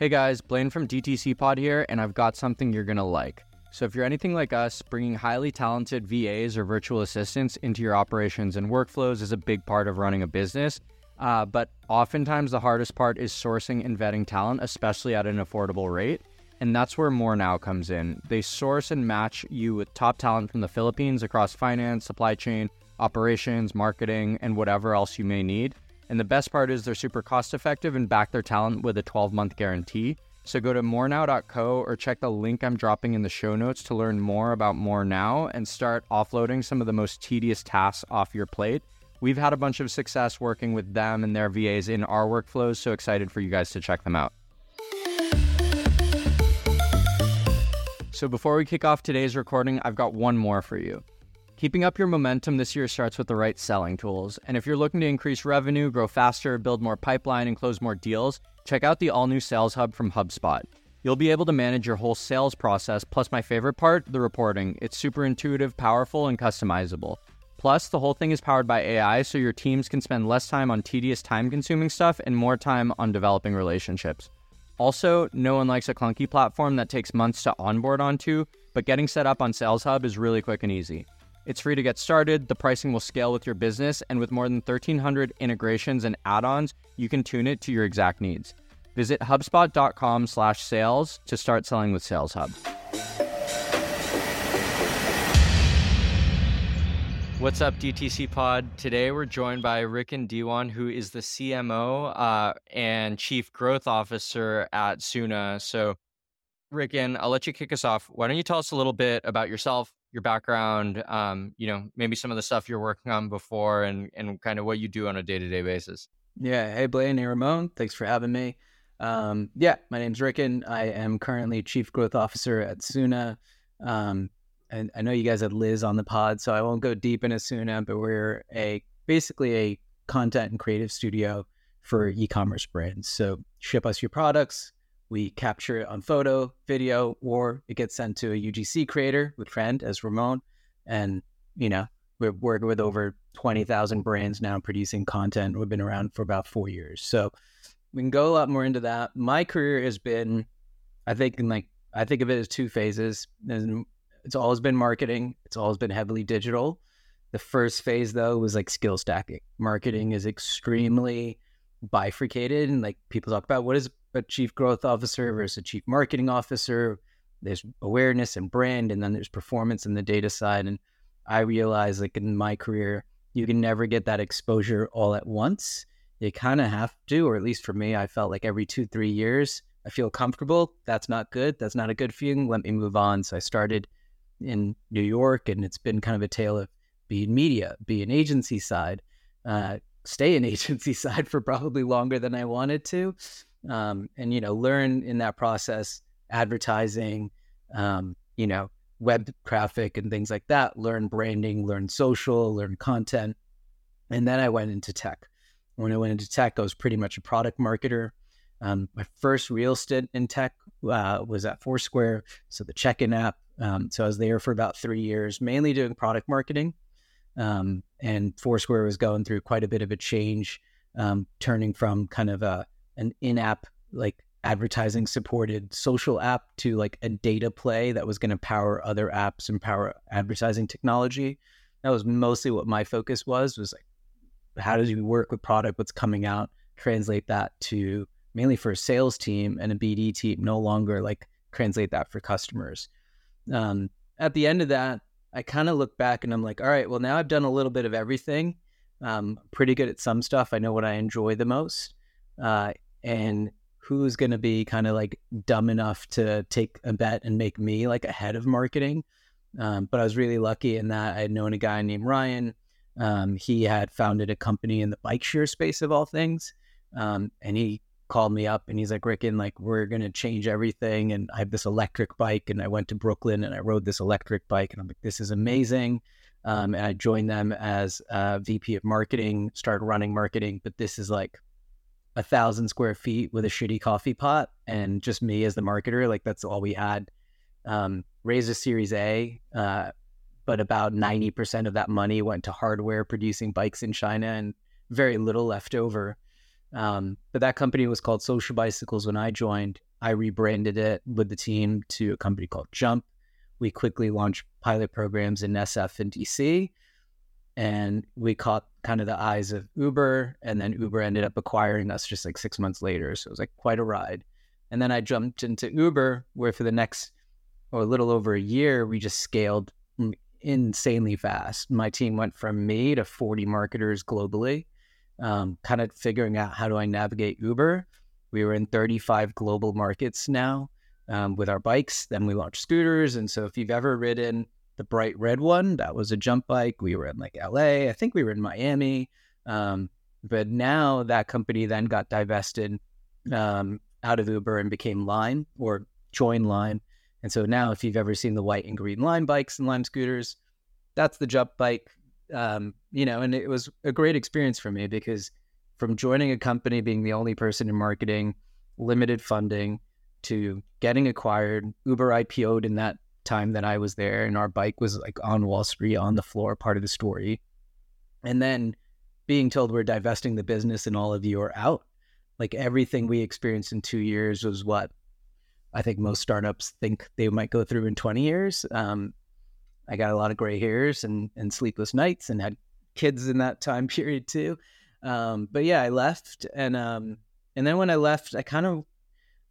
Hey guys, Blaine from DTC Pod here, and I've got something you're gonna like. So, if you're anything like us, bringing highly talented VAs or virtual assistants into your operations and workflows is a big part of running a business. Uh, but oftentimes, the hardest part is sourcing and vetting talent, especially at an affordable rate. And that's where More Now comes in. They source and match you with top talent from the Philippines across finance, supply chain, operations, marketing, and whatever else you may need. And the best part is they're super cost effective and back their talent with a 12 month guarantee. So go to morenow.co or check the link I'm dropping in the show notes to learn more about More Now and start offloading some of the most tedious tasks off your plate. We've had a bunch of success working with them and their VAs in our workflows, so excited for you guys to check them out. So before we kick off today's recording, I've got one more for you. Keeping up your momentum this year starts with the right selling tools. And if you're looking to increase revenue, grow faster, build more pipeline, and close more deals, check out the all new Sales Hub from HubSpot. You'll be able to manage your whole sales process, plus my favorite part, the reporting. It's super intuitive, powerful, and customizable. Plus, the whole thing is powered by AI, so your teams can spend less time on tedious, time consuming stuff and more time on developing relationships. Also, no one likes a clunky platform that takes months to onboard onto, but getting set up on Sales Hub is really quick and easy. It's free to get started, the pricing will scale with your business, and with more than 1,300 integrations and add ons, you can tune it to your exact needs. Visit HubSpot.com slash sales to start selling with Sales Hub. What's up, DTC Pod? Today we're joined by Rikin Diwan, who is the CMO uh, and Chief Growth Officer at Soona. So, Rick, and I'll let you kick us off. Why don't you tell us a little bit about yourself, your background, um, you know, maybe some of the stuff you're working on before and, and kind of what you do on a day to day basis. Yeah. Hey, Blaine. Hey, Ramon. Thanks for having me. Um, yeah, my name's Rikin. I am currently Chief Growth Officer at Soona. Um, and I know you guys had Liz on the pod, so I won't go deep into Soona, but we're a basically a content and creative studio for e-commerce brands. So ship us your products, we capture it on photo, video, or it gets sent to a UGC creator with friend as Ramon. And, you know, we're working with over 20,000 brands now producing content. We've been around for about four years. So we can go a lot more into that. My career has been, I think, in like, I think of it as two phases. It's always been marketing, it's always been heavily digital. The first phase, though, was like skill stacking. Marketing is extremely bifurcated and like people talk about what is a chief growth officer versus a chief marketing officer. There's awareness and brand, and then there's performance and the data side. And I realized, like in my career, you can never get that exposure all at once. You kind of have to, or at least for me, I felt like every two, three years, I feel comfortable. That's not good. That's not a good feeling. Let me move on. So I started in New York, and it's been kind of a tale of being media, being agency side, uh, stay in agency side for probably longer than I wanted to um, and you know learn in that process advertising um, you know web traffic and things like that learn branding learn social learn content. And then i went into tech. When i went into tech i was pretty much a product marketer. Um, my first real stint in tech uh, was at foursquare so the check-in app. Um, so i was there for about three years mainly doing product marketing. Um, and foursquare was going through quite a bit of a change um, turning from kind of a an in-app like advertising supported social app to like a data play that was going to power other apps and power advertising technology. That was mostly what my focus was was like how does you work with product what's coming out translate that to mainly for a sales team and a bd team no longer like translate that for customers. Um, at the end of that i kind of look back and i'm like all right well now i've done a little bit of everything. Um, pretty good at some stuff. I know what i enjoy the most. Uh, and who's going to be kind of like dumb enough to take a bet and make me like ahead of marketing. Um, but I was really lucky in that I had known a guy named Ryan. Um, he had founded a company in the bike share space of all things. Um, and he called me up and he's like, Rikin, like, we're going to change everything. And I have this electric bike. And I went to Brooklyn and I rode this electric bike. And I'm like, this is amazing. Um, and I joined them as VP of marketing, started running marketing. But this is like a thousand square feet with a shitty coffee pot and just me as the marketer. Like that's all we had. Um, raised a Series A, uh, but about 90% of that money went to hardware producing bikes in China and very little left over. Um, but that company was called Social Bicycles when I joined. I rebranded it with the team to a company called Jump. We quickly launched pilot programs in SF and DC, and we caught kind of the eyes of Uber, and then Uber ended up acquiring us just like six months later. So it was like quite a ride. And then I jumped into Uber, where for the next or a little over a year, we just scaled insanely fast. My team went from me to 40 marketers globally, um, kind of figuring out how do I navigate Uber. We were in 35 global markets now um, with our bikes. Then we launched scooters. And so if you've ever ridden the bright red one, that was a jump bike. We were in like LA. I think we were in Miami. Um, but now that company then got divested um, out of Uber and became Lime or joined Lime. And so now, if you've ever seen the white and green Lime bikes and Lime scooters, that's the jump bike. Um, you know, and it was a great experience for me because from joining a company, being the only person in marketing, limited funding, to getting acquired, Uber IPO'd in that time that I was there, and our bike was like on Wall Street on the floor, part of the story. And then being told we're divesting the business and all of you are out. Like everything we experienced in two years was what I think most startups think they might go through in 20 years. Um, I got a lot of gray hairs and, and sleepless nights and had kids in that time period too. Um, but yeah, I left and um, and then when I left, I kind of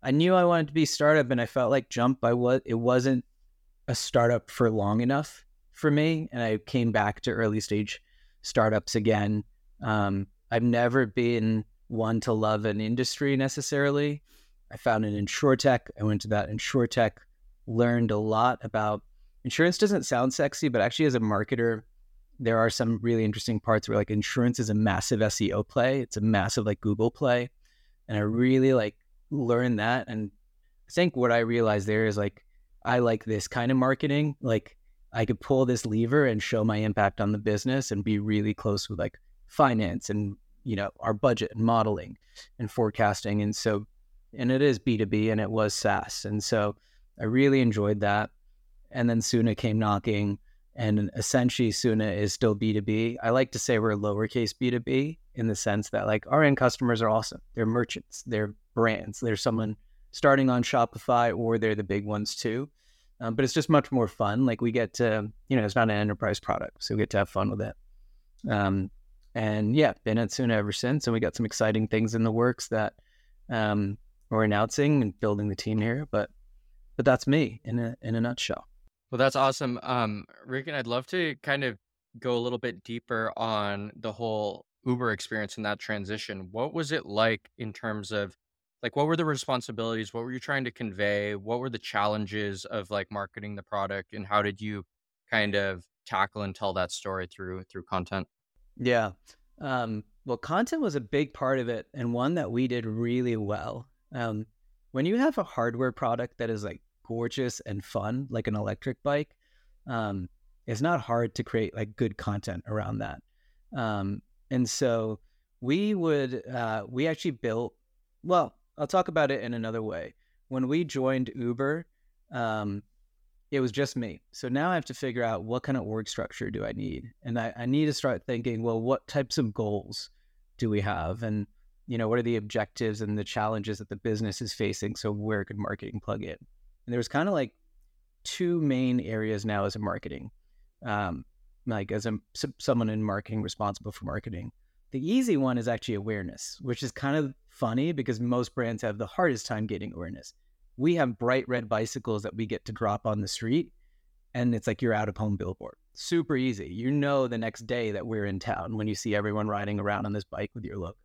I knew I wanted to be startup and I felt like Jump I was it wasn't a startup for long enough for me and I came back to early stage startups again. Um, I've never been one to love an industry necessarily. I found an insurtech. I went to that insurtech, learned a lot about insurance. Doesn't sound sexy, but actually, as a marketer, there are some really interesting parts where like insurance is a massive SEO play. It's a massive like Google play, and I really like learned that. And I think what I realized there is like I like this kind of marketing. Like I could pull this lever and show my impact on the business and be really close with like finance and you know our budget and modeling and forecasting. And so and it is B2B and it was SaaS. And so I really enjoyed that. And then Soona came knocking, and essentially Soona is still B2B. I like to say we're lowercase B2B in the sense that like our end customers are awesome. They're merchants, they're brands, they're someone starting on Shopify or they're the big ones too. Um, but it's just much more fun. Like we get to, you know, it's not an enterprise product, so we get to have fun with it. Um, and yeah, been at Soona ever since, and we got some exciting things in the works that um, we're announcing and building the team here. But but that's me in a in a nutshell. Well, that's awesome. Um, Rick, I'd love to kind of go a little bit deeper on the whole Uber experience and that transition. What was it like in terms of like what were the responsibilities? What were you trying to convey? What were the challenges of like marketing the product and how did you kind of tackle and tell that story through through content? Yeah. Um, well, content was a big part of it and one that we did really well. Um, when you have a hardware product that is like gorgeous and fun, like an electric bike, um, it's not hard to create like good content around that. Um, and so we would, uh, we actually built, well, I'll talk about it in another way. When we joined Uber, um, it was just me. So now I have to figure out what kind of org structure do I need? And I, I need to start thinking, well, what types of goals do we have? And you know, what are the objectives and the challenges that the business is facing? So where could marketing plug in? And there's kind of like two main areas now as a marketing, um, like as a someone in marketing responsible for marketing. The easy one is actually awareness, which is kind of funny because most brands have the hardest time getting awareness. We have bright red bicycles that we get to drop on the street, and it's like you're out of home billboard. Super easy. You know the next day that we're in town when you see everyone riding around on this bike with your logo.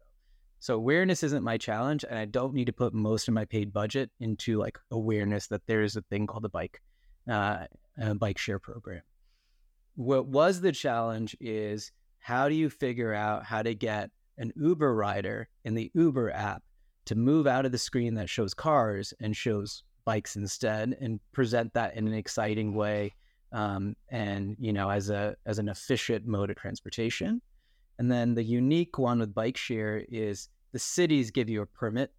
So awareness isn't my challenge, and I don't need to put most of my paid budget into like awareness that there is a thing called a bike, uh, a bike share program. What was the challenge is how do you figure out how to get an Uber rider in the Uber app to move out of the screen that shows cars and shows bikes instead, and present that in an exciting way, um, and you know as a as an efficient mode of transportation. And then the unique one with bike share is the cities give you a permit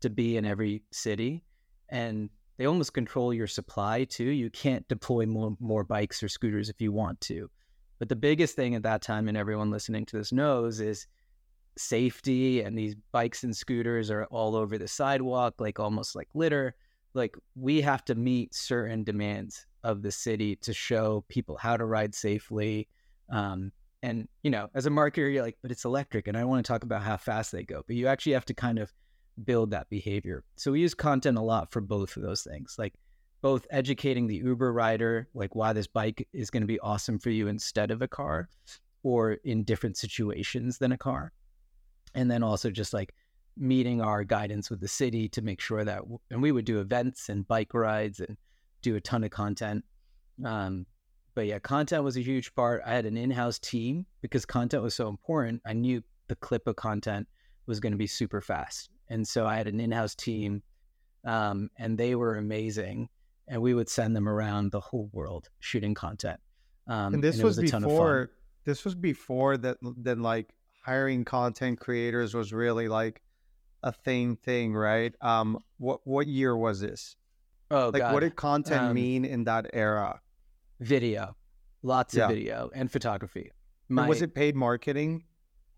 to be in every city and they almost control your supply too. You can't deploy more, more bikes or scooters if you want to. But the biggest thing at that time, and everyone listening to this knows, is safety and these bikes and scooters are all over the sidewalk, like almost like litter. Like we have to meet certain demands of the city to show people how to ride safely. Um, and you know, as a marketer, you're like, but it's electric, and I want to talk about how fast they go. But you actually have to kind of build that behavior. So we use content a lot for both of those things, like both educating the Uber rider, like why this bike is going to be awesome for you instead of a car, or in different situations than a car, and then also just like meeting our guidance with the city to make sure that, and we would do events and bike rides and do a ton of content. Um, but yeah, content was a huge part. I had an in-house team because content was so important. I knew the clip of content was going to be super fast, and so I had an in-house team, um, and they were amazing. And we would send them around the whole world shooting content. Um, and this and was, was before. This was before that. Then like hiring content creators was really like a thing. Thing, right? Um, what what year was this? Oh, like God. what did content um, mean in that era? Video, lots yeah. of video and photography. My, was it paid marketing?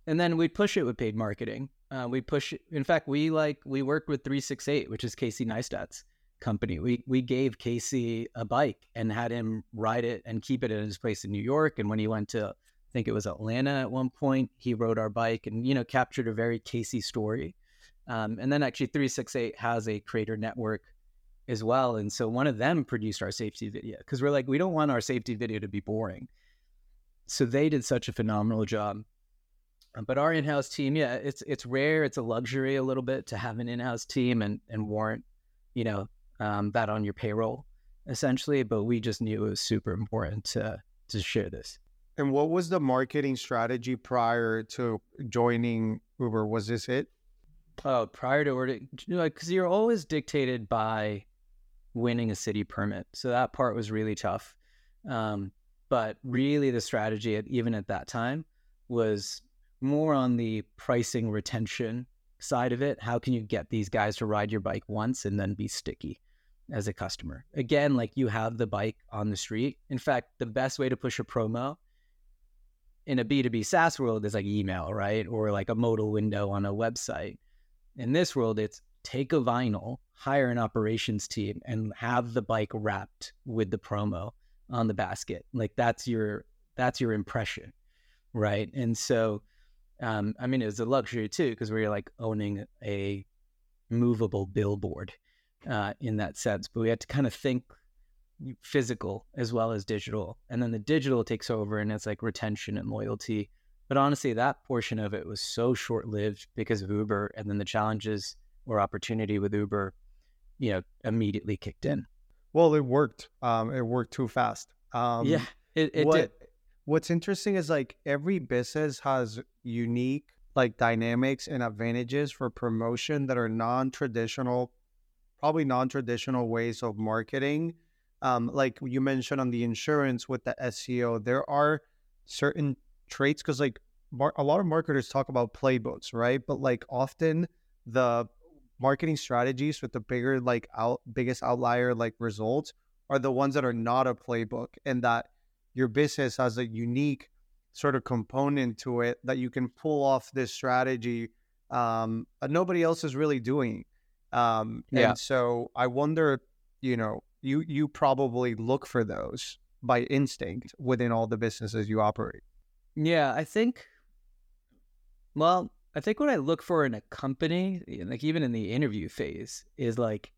And then we'd push it with paid marketing. Uh, we push. In fact, we like we worked with three six eight, which is Casey Neistat's company. We we gave Casey a bike and had him ride it and keep it at his place in New York. And when he went to, think it was Atlanta at one point, he rode our bike and you know captured a very Casey story. Um, and then actually, three six eight has a creator network as well. And so one of them produced our safety video because we're like, we don't want our safety video to be boring. So they did such a phenomenal job. But our in-house team, yeah, it's it's rare. It's a luxury a little bit to have an in-house team and and warrant, you know, um, that on your payroll, essentially. But we just knew it was super important to to share this. And what was the marketing strategy prior to joining Uber? Was this it? Oh, prior to ordering, because you're always dictated by winning a city permit. So that part was really tough. Um, but really, the strategy, at, even at that time, was more on the pricing retention side of it. How can you get these guys to ride your bike once and then be sticky as a customer? Again, like you have the bike on the street. In fact, the best way to push a promo in a B2B SaaS world is like email, right? Or like a modal window on a website. In this world, it's take a vinyl, hire an operations team, and have the bike wrapped with the promo on the basket. Like that's your that's your impression, right? And so, um, I mean, it's a luxury too because we're like owning a movable billboard uh, in that sense. But we had to kind of think physical as well as digital, and then the digital takes over, and it's like retention and loyalty. But honestly, that portion of it was so short lived because of Uber, and then the challenges or opportunity with Uber, you know, immediately kicked in. Well, it worked. Um, it worked too fast. Um, yeah, it, it what, did. What's interesting is like every business has unique like dynamics and advantages for promotion that are non-traditional, probably non-traditional ways of marketing. Um, like you mentioned on the insurance with the SEO, there are certain traits because like mar- a lot of marketers talk about playbooks, right? But like often the marketing strategies with the bigger like out biggest outlier like results are the ones that are not a playbook and that your business has a unique sort of component to it that you can pull off this strategy um, that nobody else is really doing. Um, yeah. And so I wonder, you know, you you probably look for those by instinct within all the businesses you operate. Yeah, I think. Well, I think what I look for in a company, eh, like even in the interview phase, is like,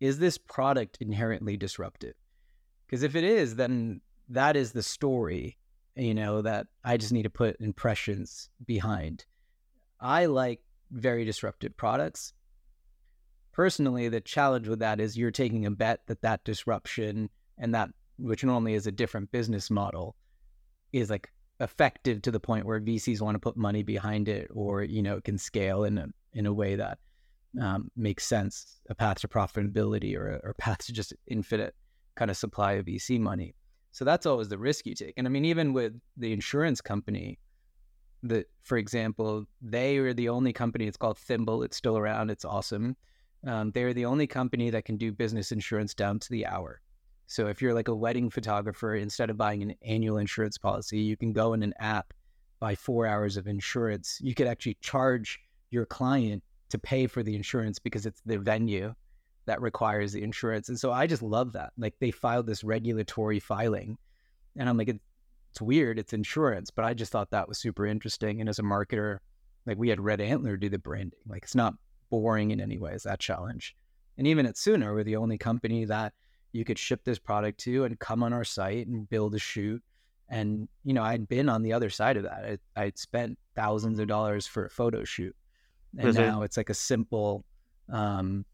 is this product inherently disruptive? Because if it is, then that is the story, you know, that I just need to put impressions behind. I like very disruptive products. Personally, the challenge with that is you're taking a bet that that disruption and that, which normally is a different business model, is like effective to the point where VCs want to put money behind it, or you know, it can scale in a in a way that um, makes sense, a path to profitability or a, or path to just infinite kind of supply of VC money. So that's always the risk you take. And I mean, even with the insurance company, that for example, they are the only company. It's called Thimble. It's still around. It's awesome. Um, they're the only company that can do business insurance down to the hour. So if you're like a wedding photographer, instead of buying an annual insurance policy, you can go in an app buy four hours of insurance, you could actually charge your client to pay for the insurance because it's the venue that requires the insurance. And so I just love that. Like they filed this regulatory filing, and I'm like, it's weird, it's insurance, but I just thought that was super interesting. And as a marketer, like we had Red Antler do the branding. Like it's not boring in any way. Is that challenge? And even at Soona, we're the only company that you could ship this product to and come on our site and build a shoot. And you know, I'd been on the other side of that. I, I'd spent thousands of dollars for a photo shoot, and it- now it's like a simple, um,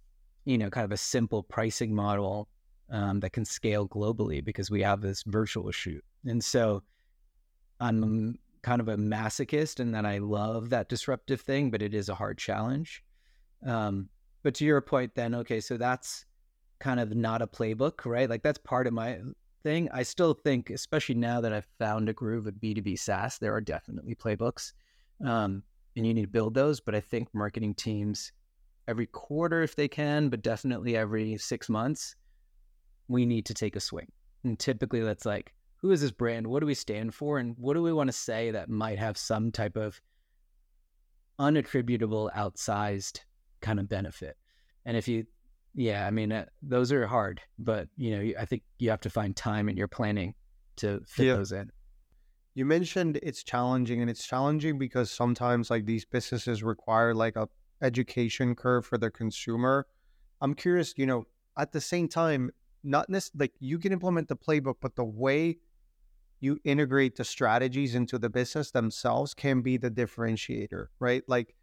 you know, kind of a simple pricing model um, that can scale globally because we have this virtual shoot. And so, I'm kind of a masochist and that I love that disruptive thing, but it is a hard challenge. Um, but to your point, then, okay, so that's kind of not a playbook, right? Like that's part of my thing. I still think, especially now that I've found a groove of B2B SaaS, there are definitely playbooks. Um, and you need to build those. But I think marketing teams every quarter, if they can, but definitely every six months, we need to take a swing. And typically that's like, who is this brand? What do we stand for? And what do we want to say that might have some type of unattributable, outsized kind of benefit? And if you, yeah, I mean, uh, those are hard, but you know, you- I think you have to find time in your planning to fit Yeah. those in. You mentioned it's challenging, and it's challenging because sometimes like these businesses require like a education curve for the consumer. I'm curious, you know, at the same time, not necessarily like you can implement the playbook, but the way you integrate the strategies into the business themselves can be the differentiator, right? Like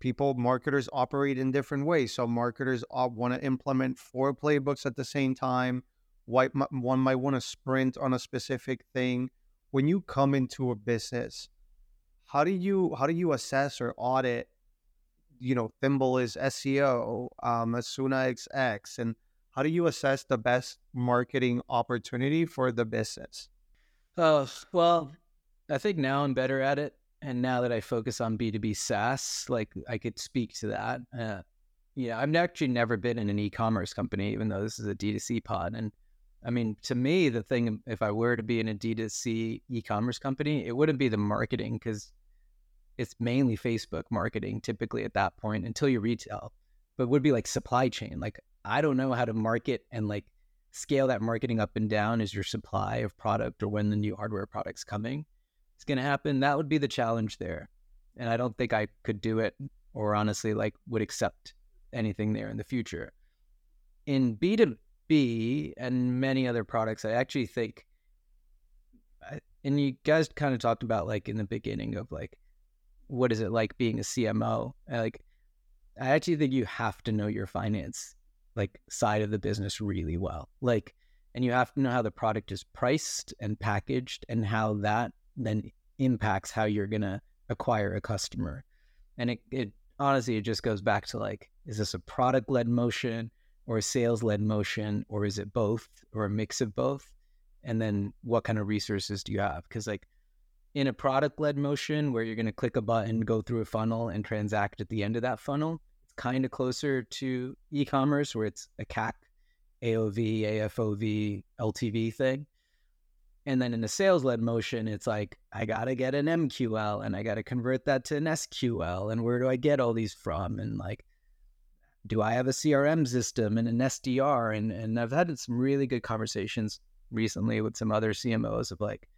people, marketers operate in different ways. So marketers want to implement four playbooks at the same time. One might want to sprint on a specific thing when you come into a business, how do you how do you assess or audit? You know, Thimble is SEO, um, Asuna XX, and how do you assess the best marketing opportunity for the business? Oh, well, I think now I'm better at it. And now that I focus on B2B SaaS, like I could speak to that. Uh, yeah, I've actually never been in an e commerce company, even though this is a D2C pod. And I mean, to me, the thing, if I were to be in a D2C e commerce company, it wouldn't be the marketing because it's mainly Facebook marketing typically at that point until you retail, but would be like supply chain. Like, I don't know how to market and like scale that marketing up and down as your supply of product or when the new hardware product's coming. It's going to happen. That would be the challenge there. And I don't think I could do it or honestly like would accept anything there in the future. In B2B and many other products, I actually think, and you guys kind of talked about like in the beginning of like, what is it like being a CMO? Like, I actually think you have to know your finance like side of the business really well. Like, and you have to know how the product is priced and packaged and how that then impacts how you're gonna acquire a customer. And it, it honestly it just goes back to like, is this a product led motion or a sales led motion, or is it both or a mix of both? And then what kind of resources do you have? Because like in a product led motion where you're gonna click a button, go through a funnel and transact at the end of that funnel, it's kind of closer to e-commerce where it's a CAC, AOV, AFOV, LTV thing. And then in the sales led motion, it's like, I got to get an MQL and I got to convert that to an SQL. And where do I get all these from? And like, do I have a CRM system and an SDR? And, and I've had some really good conversations recently with some other CMOs of like,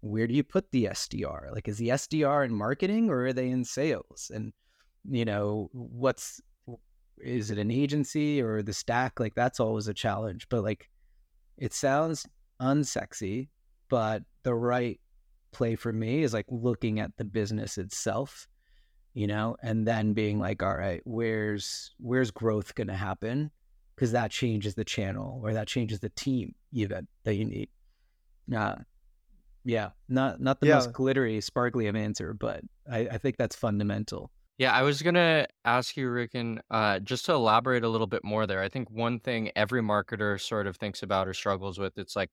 where do you put the SDR? Like, is the SDR in marketing or are they in sales? And, you know, what's, is it an agency or the stack? Like, that's always a challenge. But like, it sounds unsexy, but the right play for me is like looking at the business itself you know and then being like all right where's where's growth going to happen because that changes the channel or that changes the team even that you need uh, yeah not not the Yeah. most glittery sparkly of answer but I, I think that's fundamental Yeah, I was gonna ask you, Rikin, uh, just to elaborate a little bit more there. I think one thing every marketer sort of thinks about or struggles with, it's like,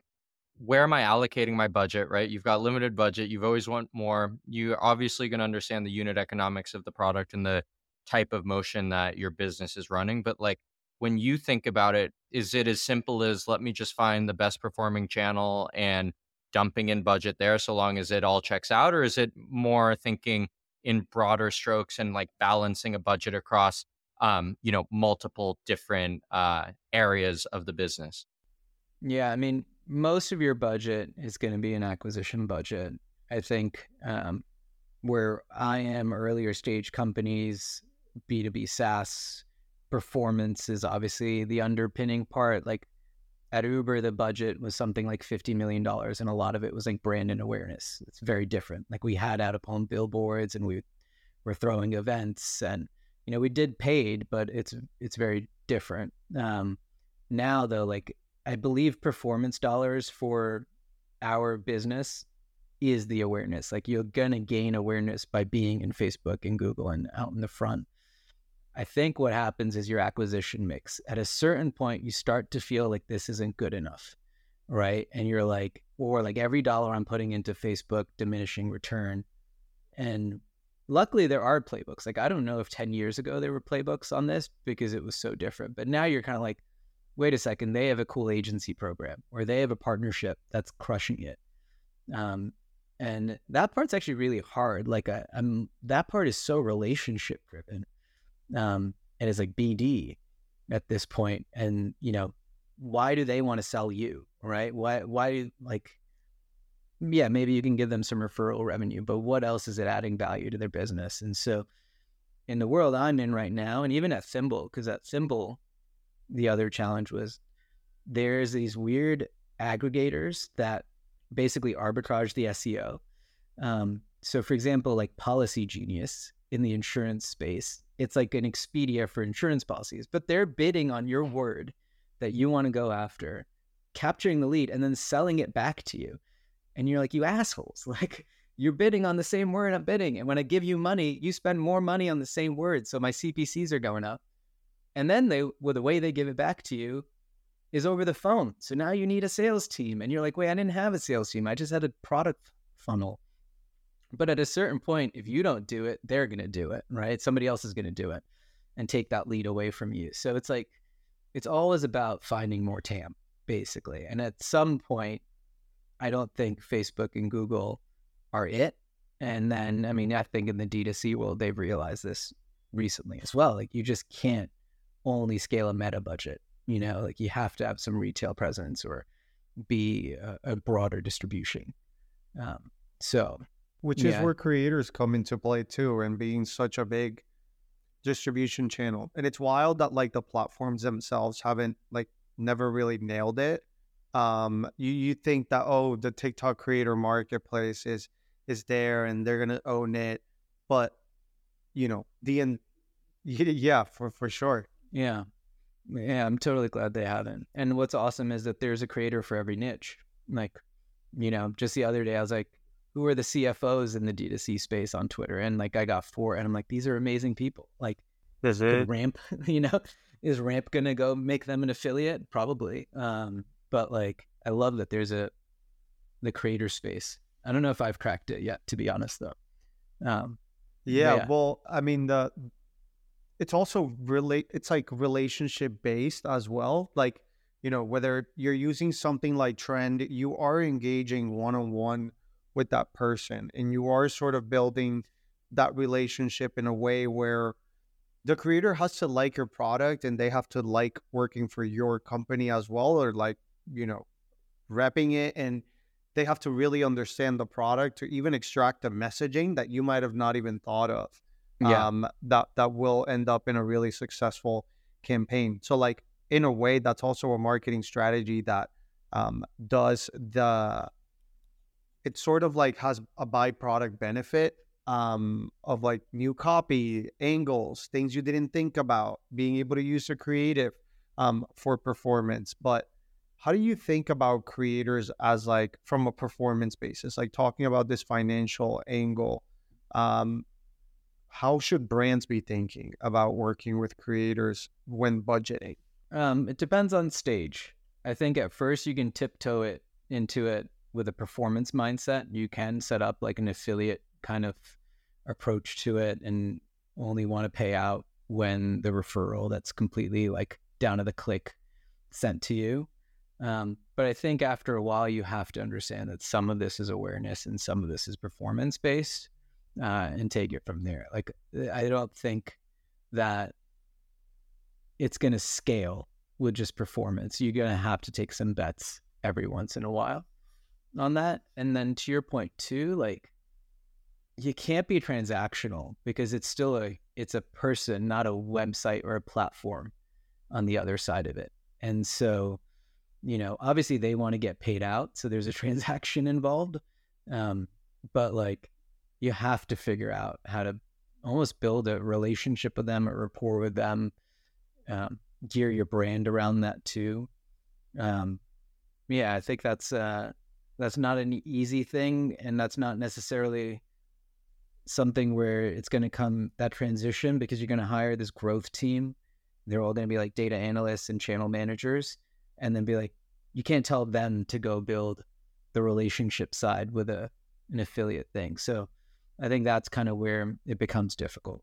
where am I allocating my budget, right? You've got limited budget, you've always want more. You're obviously gonna understand the unit economics of the product and the type of motion that your business is running. But like when you think about it, is it as simple as let me just find the best performing channel and dumping in budget there so long as it all checks out or is it more thinking in broader strokes and like balancing a budget across um, you know multiple different uh, areas of the business yeah i mean most of your budget is going to be an acquisition budget i think um, where i am earlier stage companies b2b saas performance is obviously the underpinning part like at Uber, the budget was something like $50 million, and a lot of it was like brand and awareness. It's very different. Like we had out of home billboards and we were throwing events and, you know, we did paid, but it's, it's very different. Um, now though, like I believe performance dollars for our business is the awareness. Like you're going to gain awareness by being in Facebook and Google and out in the front. I think what happens is your acquisition mix. At a certain point, you start to feel like this isn't good enough, right? And you're like, or like every dollar I'm putting into Facebook, diminishing return. And luckily, there are playbooks. Like, I don't know if 10 years ago there were playbooks on this because it was so different. But now you're kind of like, wait a second, they have a cool agency program or they have a partnership that's crushing it. Um, and that part's actually really hard. Like, I, I'm, that part is so relationship driven um, and it's like BD at this point. And you know, why do they want to sell you, right? Why why like yeah, maybe you can give them some referral revenue, but what else is it adding value to their business? And so in the world I'm in right now, and even at Thimble, because at Thimble, the other challenge was there's these weird aggregators that basically arbitrage the SEO. Um, so, for example, like Policy Genius in the insurance space, it's like an Expedia for insurance policies, but they're bidding on your word that you want to go after, capturing the lead and then selling it back to you. And you're like, you assholes, like you're bidding on the same word I'm bidding. And when I give you money, you spend more money on the same word. So my CPCs are going up. And then they, well, the way they give it back to you is over the phone. So now you need a sales team. And you're like, wait, I didn't have a sales team. I just had a product funnel. But at a certain point, if you don't do it, they're going to do it, right? Somebody else is going to do it and take that lead away from you. So it's like, it's always about finding more TAM, basically. And at some point, I don't think Facebook and Google are it. And then, I mean, I think in the D2C world, they've realized this recently as well. Like, you just can't only scale a meta budget, you know, like you have to have some retail presence or be a, a broader distribution. Um, so which yeah. is where creators come into play too, and being such a big distribution channel. And it's wild that like the platforms themselves haven't like never really nailed it. Um, you you think that oh the TikTok creator marketplace is is there and they're gonna own it, but you know the end. Yeah, for for sure. Yeah, yeah, I'm totally glad they haven't. And what's awesome is that there's a creator for every niche. Like, you know, just the other day I was like, who are the CFOs in the D2C space on Twitter. And like I got four and I'm like, these are amazing people. Like is it ramp, you know, is ramp gonna go make them an affiliate? Probably. Um, but like I love that there's a the creator space. I don't know if I've cracked it yet, to be honest though. Um, yeah, yeah, well, I mean the it's also relate it's like relationship based as well. Like, you know, whether you're using something like trend, you are engaging one on one with that person and you are sort of building that relationship in a way where the creator has to like your product and they have to like working for your company as well or like you know repping it and they have to really understand the product to even extract the messaging that you might have not even thought of yeah. um that that will end up in a really successful campaign so like in a way that's also a marketing strategy that um, does the it sort of like has a byproduct benefit um, of like new copy, angles, things you didn't think about, being able to use a creative um, for performance. But how do you think about creators as like from a performance basis, like talking about this financial angle? Um, how should brands be thinking about working with creators when budgeting? Um, it depends on stage. I think at first you can tiptoe it into it with a performance mindset, you can set up like an affiliate kind of approach to it and only want to pay out when the referral that's completely like down to the click sent to you. Um, but I think after a while, you have to understand that some of this is awareness and some of this is performance based, uh, and take it from there. Like I don't think that it's going to scale with just performance. You're going to have to take some bets every once in a while on that. And then to your point too, like you can't be transactional because it's still a it's a person, not a website or a platform on the other side of it. And so, you know, obviously they want to get paid out, so there's a transaction involved. Um, but like you have to figure out how to almost build a relationship with them, a rapport with them, um, gear your brand around that too. Um, yeah, I think that's uh, that's not an easy thing, and that's not necessarily something where it's going to come that transition because you're going to hire this growth team. They're all going to be like data analysts and channel managers, and then be like, you can't tell them to go build the relationship side with a an affiliate thing. So I think that's kind of where it becomes difficult.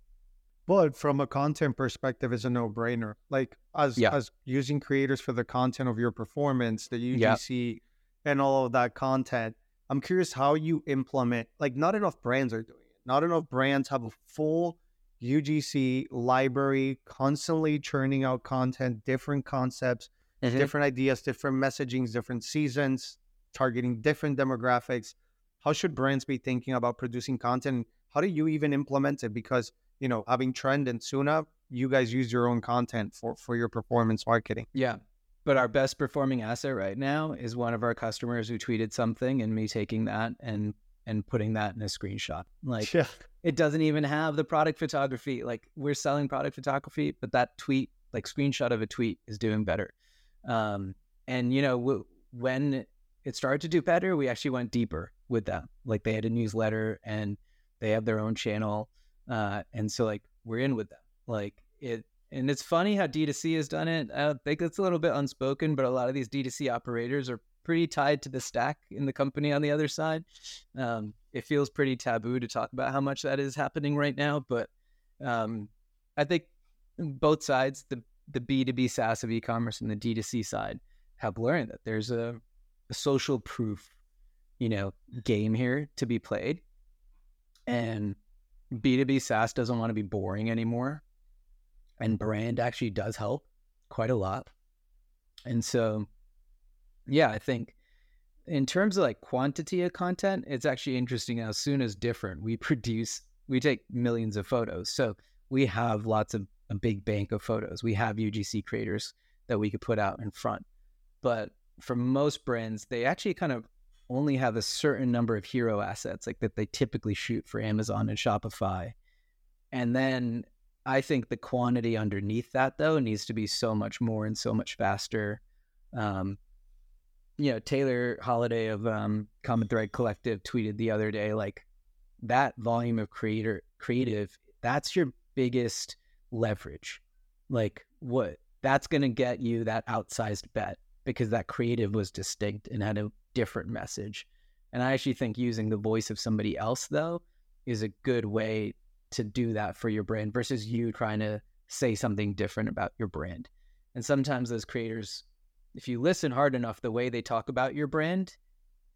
But from a content perspective, it's a no brainer. Like as Yeah. as using creators for the content of your performance, the UGC, and all of that content. I'm curious how you implement. Like, not enough brands are doing it. Not enough brands have a full UGC library, constantly churning out content, different concepts, mm-hmm. different ideas, different messagings, different seasons, targeting different demographics. How should brands be thinking about producing content? How do you even implement it? Because you know, having Trend and Suna, you guys use your own content for for your performance marketing. Yeah. But our best performing asset right now is one of our customers who tweeted something and me taking that and and putting that in a screenshot. Like yeah, it doesn't even have the product photography. Like we're selling product photography, but that tweet, like screenshot of a tweet, is doing better. Um, and you know, w- when it started to do better, we actually went deeper with them. Like they had a newsletter and they have their own channel, uh, and so like we're in with them. Like it, and it's funny how D2C has done it. I think it's a little bit unspoken, but a lot of these D2C operators are pretty tied to the stack in the company on the other side. Um, it feels pretty taboo to talk about how much that is happening right now, but um, I think both sides, the the B2B SaaS of e-commerce and the D2C side, have learned that there's a, a social proof, you know, game here to be played. And B2B SaaS doesn't want to be boring anymore. And brand actually does help quite a lot. And so, yeah, I think in terms of like quantity of content, it's actually interesting how Soona's different. We produce, we take millions of photos. So we have lots of a big bank of photos. We have UGC creators that we could put out in front. But for most brands, they actually kind of only have a certain number of hero assets, like that they typically shoot for Amazon and Shopify. And then I think the quantity underneath that, though, needs to be so much more and so much faster. Um, you know, Taylor Holiday of um, Common Thread Collective tweeted the other day, like that volume of creator creative, that's your biggest leverage. Like what that's going to get you that outsized bet because that creative was distinct and had a different message. And I actually think using the voice of somebody else though is a good way to do that for your brand versus you trying to say something different about your brand. And sometimes those creators if you listen hard enough the way they talk about your brand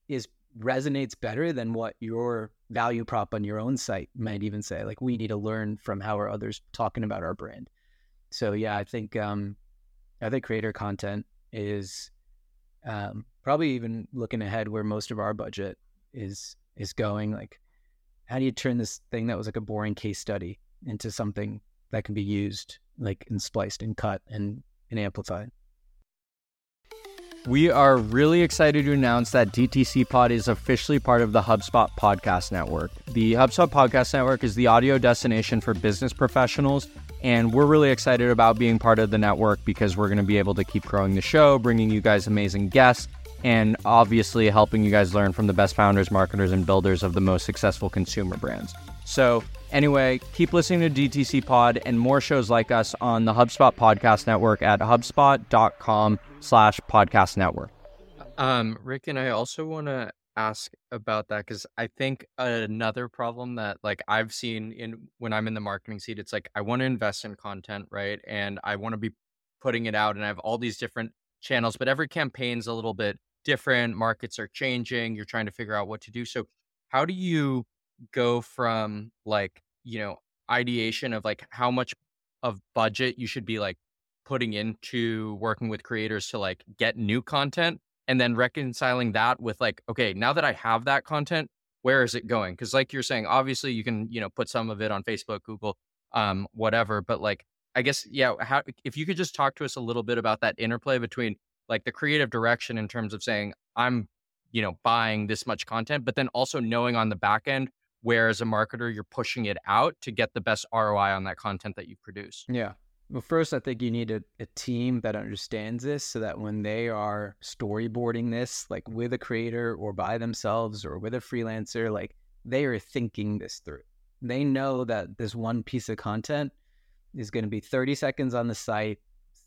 is resonates better than what your value prop on your own site might even say like we need to learn from how are others talking about our brand so yeah i think um i think creator content is um probably even looking ahead where most of our budget is is going like how do you turn this thing that was like a boring case study into something that can be used like and spliced and cut and and amplified We are really excited to announce that DTC Pod is officially part of the HubSpot Podcast Network. The HubSpot Podcast Network is the audio destination for business professionals, and we're really excited about being part of the network because we're going to be able to keep growing the show, bringing you guys amazing guests, and obviously helping you guys learn from the best founders, marketers, and builders of the most successful consumer brands. So, anyway, keep listening to DTC Pod and more shows like us on the HubSpot Podcast Network at hubspot.com slash podcast network. Um, Rick and I also want to ask about that because I think another problem that like I've seen in when I'm in the marketing seat, it's like I want to invest in content, right? And I want to be putting it out and I have all these different channels, but every campaign's a little bit different. Markets are changing. You're trying to figure out what to do. So, how do you go from like, you know, ideation of like how much of budget you should be like putting into working with creators to like get new content and then reconciling that with like, okay, now that I have that content, where is it going? Because like you're saying, obviously you can, you know, put some of it on Facebook, Google, um, whatever, but like I guess, yeah, how if you could just talk to us a little bit about that interplay between like the creative direction in terms of saying, I'm, you know, buying this much content, but then also knowing on the back end where as a marketer you're pushing it out to get the best ROI on that content that you produce. Yeah. Well, first, I think you need a, a team that understands this so that when they are storyboarding this, like with a creator or by themselves or with a freelancer, like they are thinking this through. They know that this one piece of content is going to be 30 seconds on the site,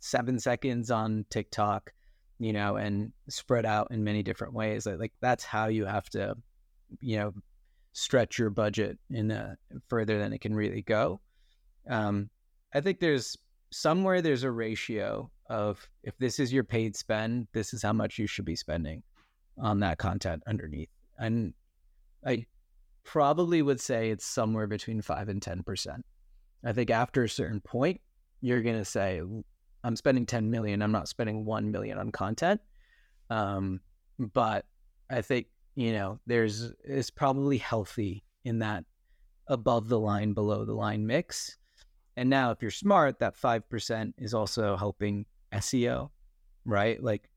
seven seconds on TikTok, you know, and spread out in many different ways. Like that's how you have to, you know, stretch your budget in a, further than it can really go. Um, I think there's somewhere there's a ratio of if this is your paid spend, this is how much you should be spending on that content underneath. And I probably would say it's somewhere between five and 10%. I think after a certain point, you're going to say, I'm spending 10 million. I'm not spending 1 million on content. Um, but I think you know, there's it's probably healthy in that above the line, below the line mix. And now, if you're smart, that 5% is also helping SEO, right? Like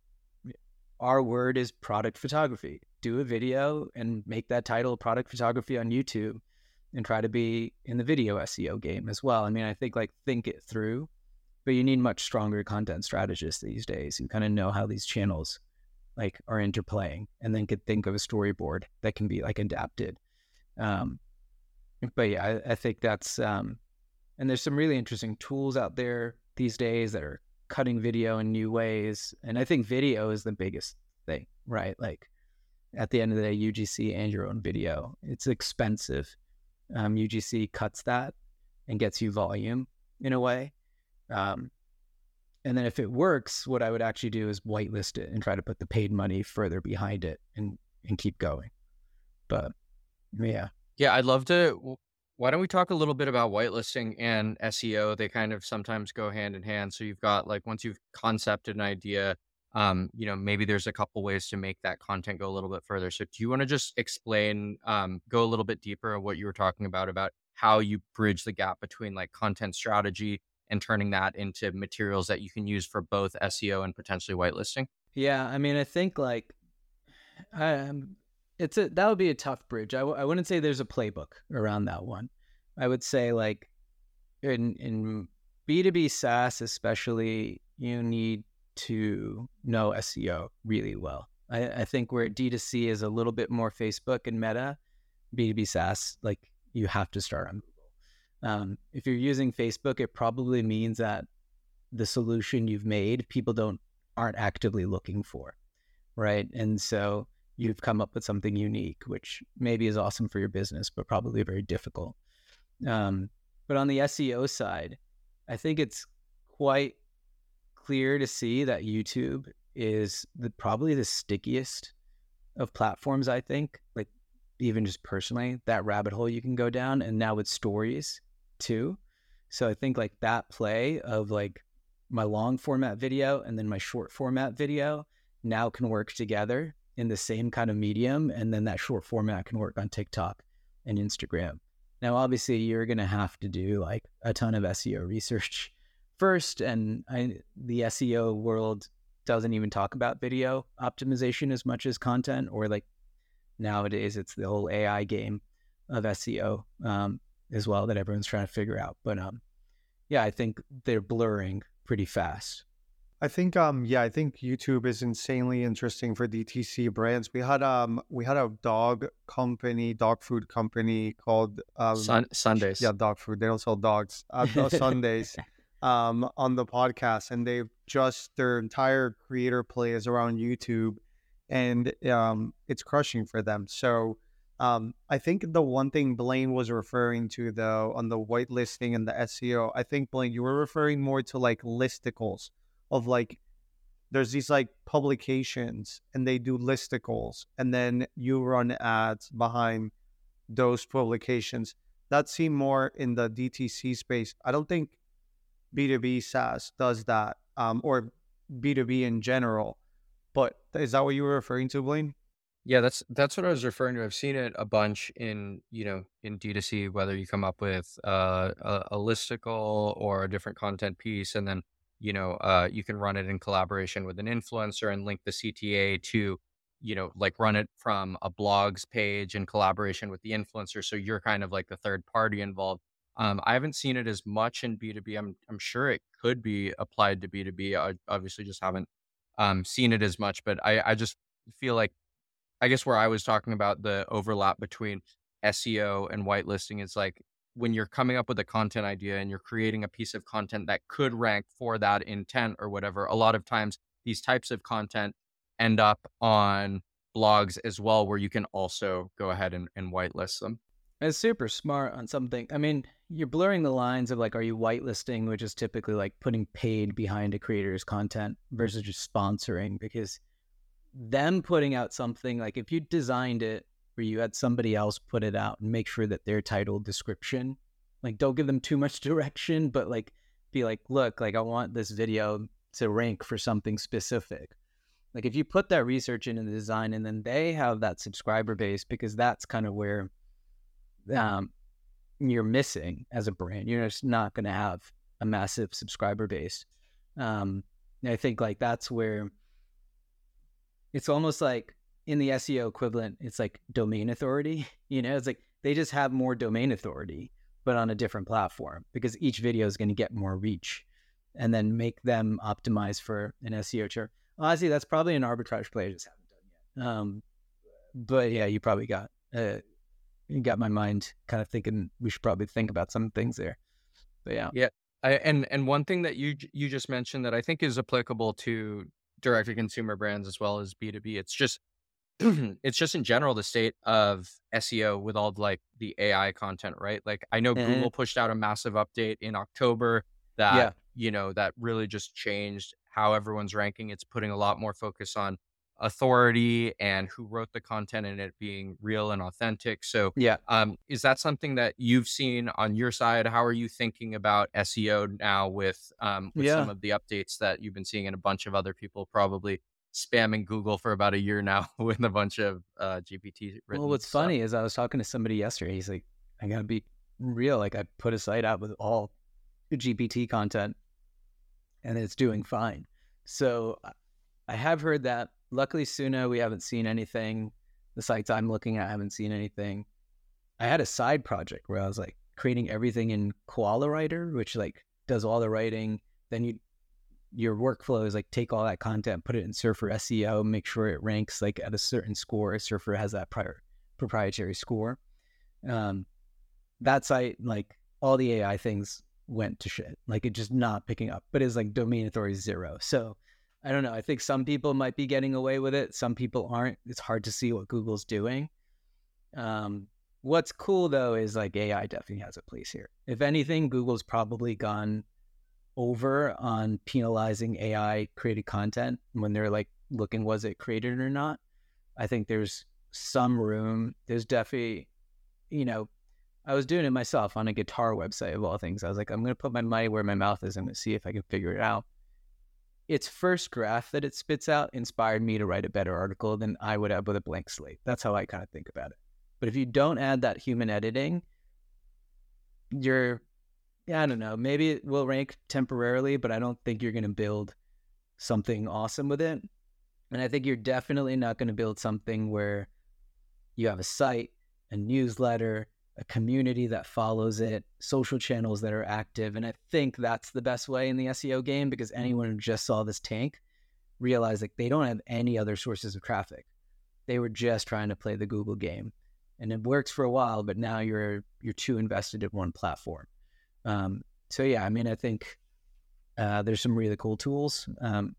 our word is product photography. Do a video and make that title product photography on YouTube and try to be in the video SEO game as well. I mean, I think like think it through, but you need much stronger content strategists these days who kind of know how these channels like are interplaying and then could think of a storyboard that can be like adapted um but yeah i, I think that's um and there's some really interesting tools out there these days that are cutting video in new ways and i think video is the biggest thing right like at the end of the day ugc and your own video it's expensive um, ugc cuts that and gets you volume in a way um, and then if it works, what I would actually do is whitelist it and try to put the paid money further behind it and and keep going. But yeah. Yeah, I'd love to why don't we talk a little bit about whitelisting and SEO? They kind of sometimes go hand in hand. So you've got like once you've concepted an idea, um, you know, maybe there's a couple ways to make that content go a little bit further. So do you want to just explain, um, go a little bit deeper on what you were talking about about how you bridge the gap between like content strategy and turning that into materials that you can use for both SEO and potentially whitelisting? Yeah, I mean, I think like um, it's a that would be a tough bridge. I w- I wouldn't say there's a playbook around that one. I would say like in in B two B SaaS especially, you need to know SEO really well. I, I think where D 2 C is a little bit more Facebook and Meta, B two B SaaS like you have to start on um, if you're using Facebook, it probably means that the solution you've made people don't aren't actively looking for, right? And so you've come up with something unique, which maybe is awesome for your business, but probably very difficult. Um, but on the SEO side, I think it's quite clear to see that YouTube is the, probably the stickiest of platforms. I think, like even just personally, that rabbit hole you can go down, and now with stories, too. So I think like that play of like my long format video and then my short format video now can work together in the same kind of medium. And then that short format can work on TikTok and Instagram. Now, obviously, you're going to have to do like a ton of SEO research first. And I, the SEO world doesn't even talk about video optimization as much as content, or like nowadays, it's the whole AI game of SEO. Um, as well that everyone's trying to figure out. But um, yeah, I think they're blurring pretty fast. I think um yeah, I think YouTube is insanely interesting for DTC brands. We had um we had a dog company, dog food company called um, Sun- Sundays. Yeah, dog food. They don't sell dogs. Uh, Sundays um on the podcast and they've just their entire creator play is around YouTube and um it's crushing for them. So um, I think the one thing Blaine was referring to, though, on the whitelisting and the SEO, I think Blaine, you were referring more to like listicles of like there's these like publications and they do listicles and then you run ads behind those publications that seem more in the DTC space. I don't think B2B SaaS does that um, or B2B in general. But is that what you were referring to, Blaine? Yeah, that's that's what I was referring to. I've seen it a bunch in you know in D2C, whether you come up with uh, a, a listicle or a different content piece, and then you know uh, you can run it in collaboration with an influencer and link the CTA to you know like run it from a blogs page in collaboration with the influencer. So you're kind of like the third party involved. Um, I haven't seen it as much in B2B. I'm I'm sure it could be applied to B2B. I obviously just haven't um, seen it as much, but I I just feel like I guess where I was talking about the overlap between SEO and whitelisting is like when you're coming up with a content idea and you're creating a piece of content that could rank for that intent or whatever, a lot of times these types of content end up on blogs as well, where you can also go ahead and, and whitelist them. It's super smart on something. I mean, you're blurring the lines of like, are you whitelisting, which is typically like putting paid behind a creator's content versus just sponsoring because them putting out something like if you designed it where you had somebody else put it out and make sure that their title description like don't give them too much direction but like be like look like i want this video to rank for something specific. Like if you put that research into the design and then they have that subscriber base because that's kind of where um, you're missing as a brand you're just not going to have a massive subscriber base. Um, i think like that's where it's almost like in the SEO equivalent, it's like domain authority. You know, it's like they just have more domain authority, but on a different platform because each video is going to get more reach and then make them optimize for an SEO chart. Honestly, that's probably an arbitrage play I just haven't done yet. Um, but yeah, you probably got uh, you got my mind kind of thinking we should probably think about some things there. But yeah, yeah. I, and and one thing that you you just mentioned that I think is applicable to direct to consumer brands as well as B2B. It's just it's just in general the state of SEO with all like the AI content, right? Like I know mm-hmm. Google pushed out a massive update in October that yeah. you know that really just changed how everyone's ranking. It's putting a lot more focus on authority and who wrote the content and it being real and authentic. So yeah, um, is that something that you've seen on your side? How are you thinking about SEO now with um, with yeah. some of the updates that you've been seeing and a bunch of other people probably spamming Google for about a year now with a bunch of uh, GPT. Well, what's stuff. funny is I was talking to somebody yesterday. He's like, I gotta be real. Like I put a site out with all GPT content, and it's doing fine. So I have heard that luckily, Soona, we haven't seen anything. The sites I'm looking at haven't seen anything. I had a side project where I was like creating everything in Koala Writer, which like does all the writing. Then you your workflow is like take all that content, put it in Surfer SEO, make sure it ranks like at a certain score. Surfer has that prior proprietary score. Um, that site, like all the AI things went to shit. Like it just not picking up, but it's like domain authority zero. So I don't know. I think some people might be getting away with it. Some people aren't. It's hard to see what Google's doing. Um, what's cool though is like AI definitely has a place here. If anything, Google's probably gone over on penalizing AI created content when they're like looking was it created or not. I think there's some room. There's definitely, you know, I was doing it myself on a guitar website of all things. I was like, I'm going to put my money where my mouth is. I'm going to see if I can figure it out its first graph that it spits out inspired me to write a better article than I would have with a blank slate. That's how I kind of think about it. But if you don't add that human editing, you're, yeah, I don't know, maybe it will rank temporarily, but I don't think you're going to build something awesome with it. And I think you're definitely not going to build something where you have a site, a newsletter, a community that follows it, social channels that are active. And I think that's the best way in the SEO game because anyone who just saw this tank realized like they don't have any other sources of traffic. They were just trying to play the Google game. And it works for a while, but now you're you're too invested in one platform. Um, so yeah, I mean, I think uh, there's some really cool tools. Um,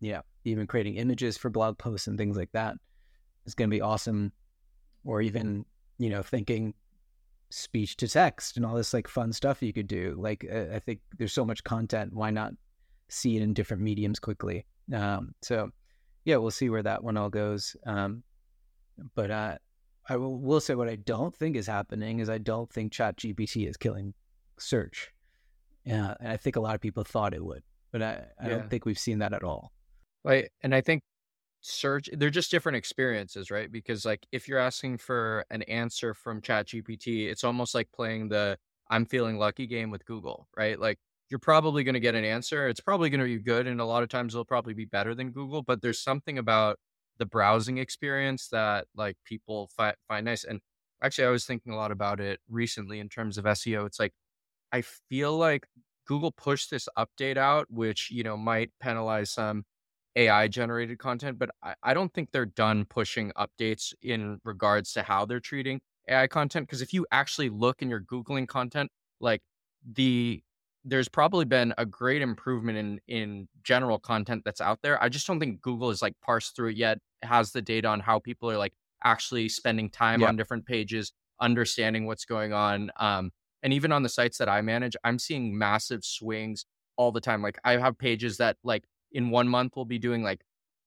yeah, even creating images for blog posts and things like that is going to be awesome. Or even you know thinking speech to text and all this like fun stuff you could do. Like uh, I think there's so much content. Why not see it in different mediums quickly? Um, so yeah, we'll see where that one all goes. Um, but uh, I will, will say what I don't think is happening is I don't think Chat GPT is killing search. Yeah, and I think a lot of people thought it would, but I, I Yeah. don't think we've seen that at all. Right. And I think search they're just different experiences, right? Because like if you're asking for an answer from ChatGPT, it's almost like playing the I'm feeling lucky game with Google, right? Like you're probably going to get an answer. It's probably going to be good and a lot of times it'll probably be better than Google, but there's something about the browsing experience that like people fi- find nice and actually I was thinking a lot about it recently in terms of SEO. It's like I feel like Google pushed this update out, which, you know, might penalize some AI generated content, but I, I don't think they're done pushing updates in regards to how they're treating AI content. Because if you actually look and you're Googling content, like the there's probably been a great improvement in in general content that's out there. I just don't think Google is like parsed through it yet, has the data on how people are like actually spending time Yeah. on different pages, understanding what's going on. Um, and even on the sites that I manage, I'm seeing massive swings all the time. Like I have pages that like in one month will be doing like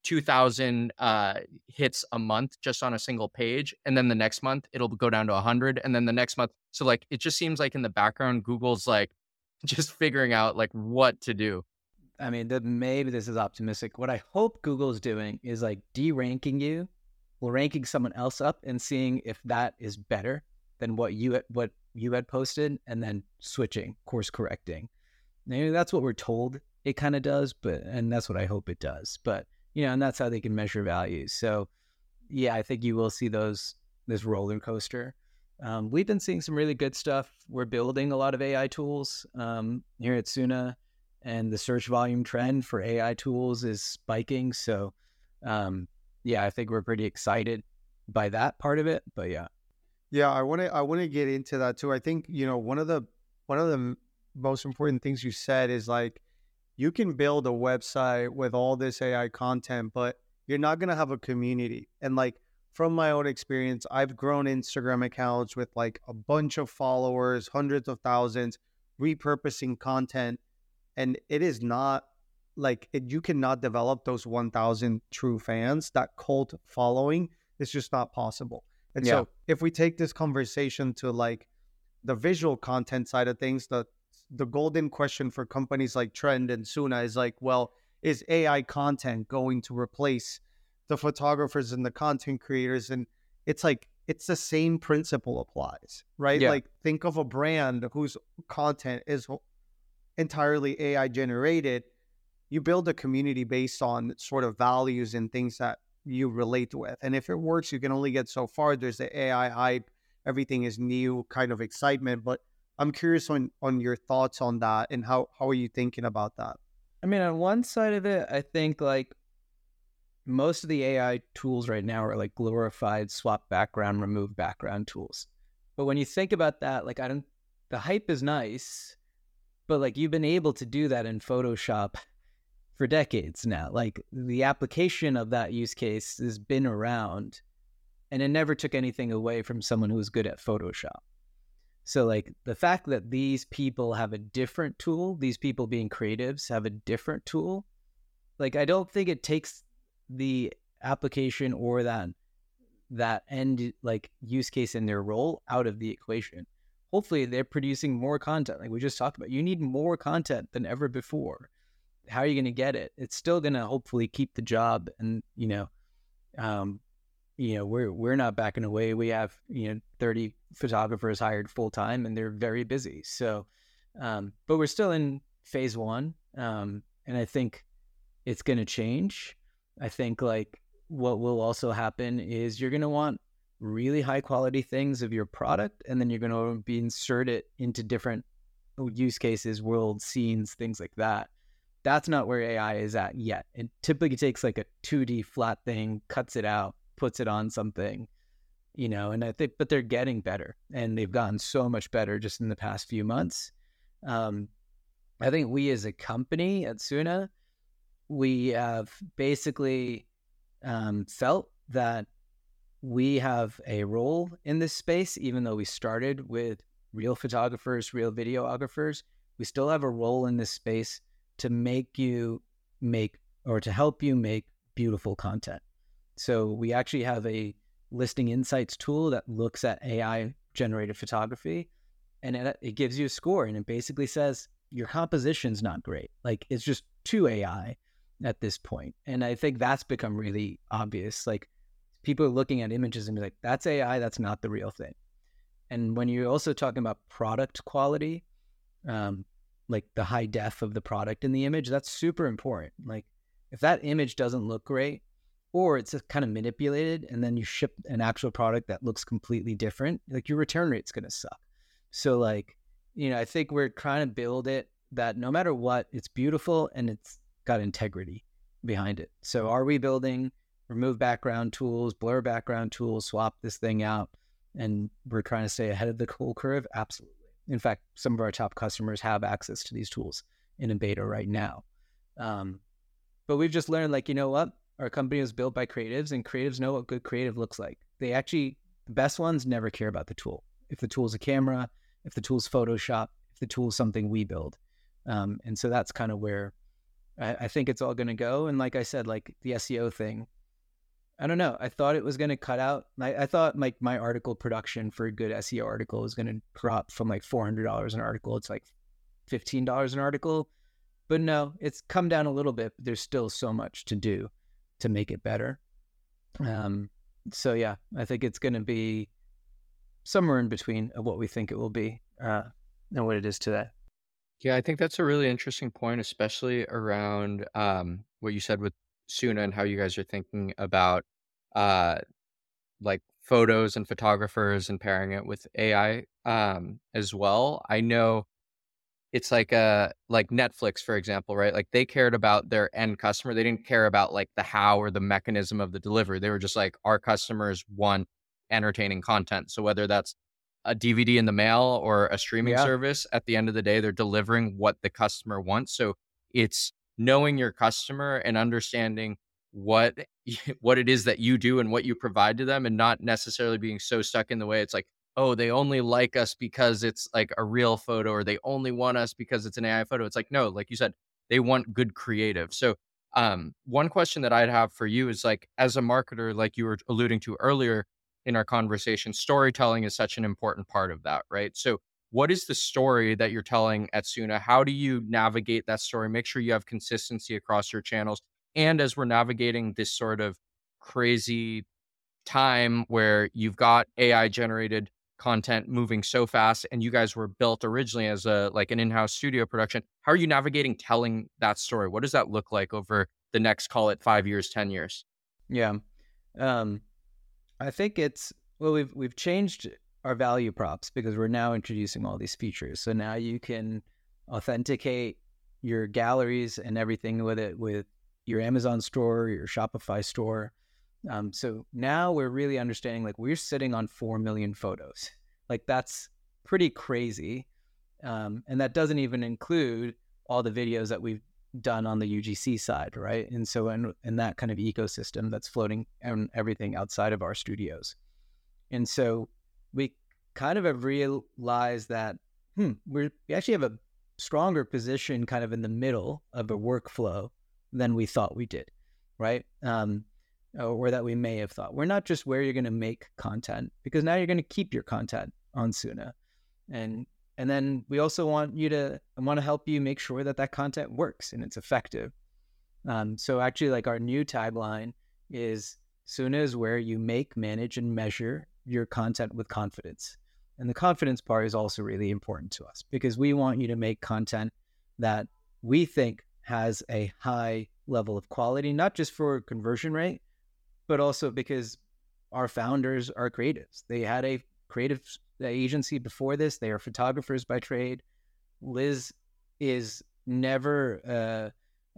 2000 uh hits a month just on a single page and then the next month it'll go down to 100 and then the next month so like it just seems like in the background google's like just figuring out like what to do I mean, that maybe this is optimistic. What I hope google's doing is like de-ranking you, ranking someone else up, and seeing if that is better than what you what you had posted, and then switching, course correcting. Maybe that's what we're told it kind of does, but and that's what I hope it does. But you know, and that's how they can measure values. So, yeah, I think you will see those this roller coaster. Um, we've been seeing some really good stuff. We're building a lot of AI tools um, here at Soona and the search volume trend for AI tools is spiking. So, um, yeah, I think we're pretty excited by that part of it. But yeah, Yeah, I want to I want to get into that too. I think, you know, one of the one of the most important things you said is like you can build a website with all this AI content, but you're not going to have a community. And like from my own experience, I've grown Instagram accounts with like a bunch of followers, hundreds of thousands, repurposing content, and it is not like it, you cannot develop those 1000 true fans that cult following it's just not possible and Yeah. so if we take this conversation to like the visual content side of things the the golden question for companies like trend and soona is like well is ai content going to replace the photographers and the content creators and it's like it's the same principle applies right Yeah. like think of a brand whose content is entirely ai generated you build a community based on sort of values and things that you relate with. And if it works, you can only get so far. There's the AI hype, everything is new kind of excitement. But I'm curious on on your thoughts on that and how how are you thinking about that? I mean, on one side of it, I think like most of the AI tools right now are like glorified swap background, remove background tools. But when you think about that, like I don't, the hype is nice, but like you've been able to do that in Photoshop for decades now. Like the application of that use case has been around and it never took anything away from someone who was good at Photoshop. So like the fact that these people have a different tool, these people being creatives have a different tool, like I don't think it takes the application or that that end like use case in their role out of the equation. Hopefully they're producing more content like we just talked about. You need more content than ever before. How are you going to get it? It's still going to hopefully keep the job and you know um you know we're we're not backing away. We have you know 30 photographers hired full time and they're very busy. So um but we're still in phase 1 um and i think it's going to change. I think like what will also happen is you're going to want really high quality things of your product and then you're going to be insert it into different use cases world scenes things like that that's not where ai is at yet it typically takes like a 2d flat thing cuts it out puts it on something, you know, and I think, but they're getting better and they've gotten so much better just in the past few months. Um, I think we as a company at Soona, we have basically um, felt that we have a role in this space, even though we started with real photographers, real videographers, we still have a role in this space to make you make or to help you make beautiful content. So we actually have a listing insights tool that looks at AI generated photography and it, it gives you a score and it basically says your composition's not great. Like it's just too AI at this point. And I think that's become really obvious. Like people are looking at images and be like, that's AI, that's not the real thing. And when you're also talking about product quality, um, like the high def of the product in the image, that's super important. Like if that image doesn't look great, or it's kind of manipulated, and then you ship an actual product that looks completely different, like your return rate's gonna suck. So like, you know, I think we're trying to build it that no matter what, it's beautiful and it's got integrity behind it. So are we building remove background tools, blur background tools, swap this thing out, and we're trying to stay ahead of the cool curve? Absolutely. In fact, some of our top customers have access to these tools in a beta right now. Um, but we've just learned, like, you know what? Our company was built by creatives, and creatives know what good creative looks like. They actually, the best ones never care about the tool. If the tool's a camera, if the tool's Photoshop, if the tool's something we build. Um, and so that's kind of where I, I think it's all going to go. And like I said, like the SEO thing, I don't know. I thought it was going to cut out. I, I thought like my article production for a good SEO article was going to drop from like four hundred dollars an article. It's like fifteen dollars an article, but no, it's come down a little bit. But there's still so much to do to make it better. Um, so yeah, I think it's going to be somewhere in between of what we think it will be uh, and what it is today. Yeah, I think that's a really interesting point, especially around um, what you said with Soona and how you guys are thinking about uh, like photos and photographers and pairing it with AI um, as well. I know it's like a like Netflix, for example, right? Like they cared about their end customer. They didn't care about like the how or the mechanism of the delivery. They were just like, our customers want entertaining content. So whether that's a DVD in the mail or a streaming yeah. service, at the end of the day, they're delivering what the customer wants. So it's knowing your customer and understanding what what it is that you do and what you provide to them and not necessarily being so stuck in the way it's like oh they only like us because it's like a real photo or they only want us because it's an AI photo it's like no like you said they want good creative so um one question that I'd have for you is like as a marketer like you were alluding to earlier in our conversation, storytelling is such an important part of that, right? So, what is the story that you're telling at Soona? How do you navigate that story? Make sure you have consistency across your channels. And as we're navigating this sort of crazy time where you've got AI generated content moving so fast and you guys were built originally as a like an in-house studio production how are you navigating telling that story what does that look like over the next call it 5 years 10 years yeah um I think it's well we've we've changed our value props because we're now introducing all these features. So now you can authenticate your galleries and everything with it with your Amazon store, your Shopify store. Um, so now we're really understanding like we're sitting on 4 million photos. Like that's pretty crazy. Um, and that doesn't even include all the videos that we've done on the UGC side, right? And so in, in that kind of ecosystem that's floating and everything outside of our studios. And so we kind of have realized that hmm, we actually have a stronger position kind of in the middle of a workflow than we thought we did, right? Um, or that we may have thought. We're not just where you're going to make content because now you're going to keep your content on Soona. And and then we also want you to want to help you make sure that that content works and it's effective. Um, so actually, like our new tagline is Soona is where you make, manage, and measure your content with confidence. And the confidence part is also really important to us because we want you to make content that we think has a high level of quality, not just for conversion rate, but also because our founders are creatives. They had a creative agency before this. They are photographers by trade. Liz is never uh,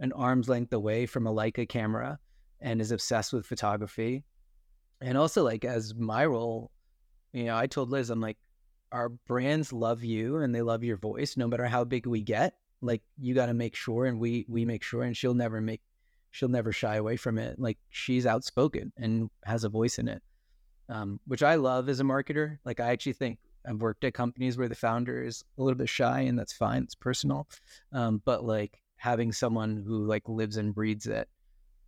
an arm's length away from a Leica camera and is obsessed with photography. And also, like, as my role, you know, I told Liz, I'm like, our brands love you and they love your voice, no matter how big we get. Like, you got to make sure, and we we make sure, and she'll never make, she'll never shy away from it. Like, she's outspoken and has a voice in it um, which I love as a marketer. Like I actually think I've worked at companies where the founder is a little bit shy, and that's fine. It's personal. Um, but like having someone who like lives and breathes it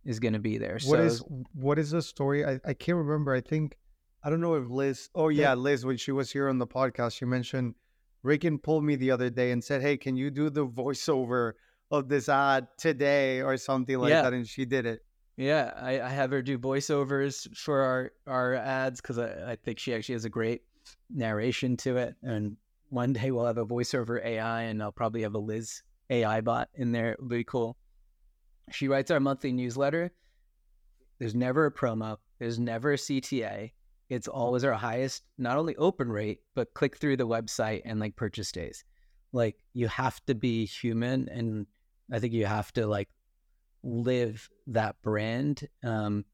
is going to be there. What so, is what is the story? I, I can't remember. I think I don't know if Liz. Oh yeah, Liz. When she was here on the podcast, she mentioned Rikin pulled me the other day and said, "Hey, can you do the voiceover of this ad today or something like Yeah. that?" And she did it. Yeah, I, I have her do voiceovers for our our ads because I, I think she actually has a great narration to it. And one day we'll have a voiceover AI, and I'll probably have a Liz AI bot in there. It'll be cool. She writes our monthly newsletter. There's never a promo. There's never a CTA. It's always our highest, not only open rate, but click through the website and like purchase days. Like you have to be human, and I think you have to like live that brand um,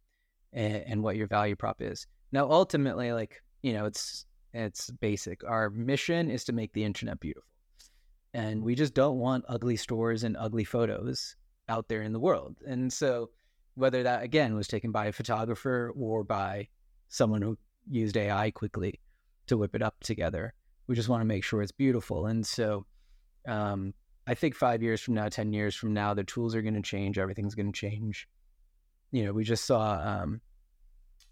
and, and what your value prop is. Now, ultimately, like you know, it's it's basic. Our mission is to make the internet beautiful, and we just don't want ugly stores and ugly photos out there in the world. And so, whether that again was taken by a photographer or by someone who used AI quickly to whip it up together, we just want to make sure it's beautiful. And so, um, I think five years from now, 10 years from now, the tools are going to change. Everything's going to change. You know, we just saw, um,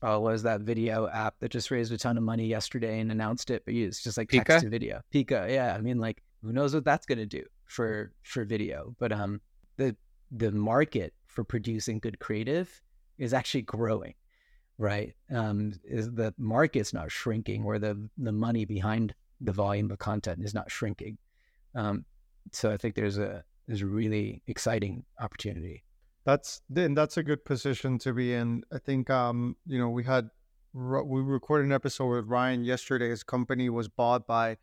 oh, what was that video app that just raised a ton of money yesterday and announced it? But it's just like text Pika? to video. Pika. Yeah. I mean, like, who knows what that's going to do for, for video. But, um, the, the market for producing good creative is actually growing, right? Um, is the market's not shrinking or the, the money behind the volume of content is not shrinking. Um, so I think there's a there's a really exciting opportunity. That's then that's a good position to be in. I think um you know we had we recorded an episode with Ryan yesterday. His company was bought by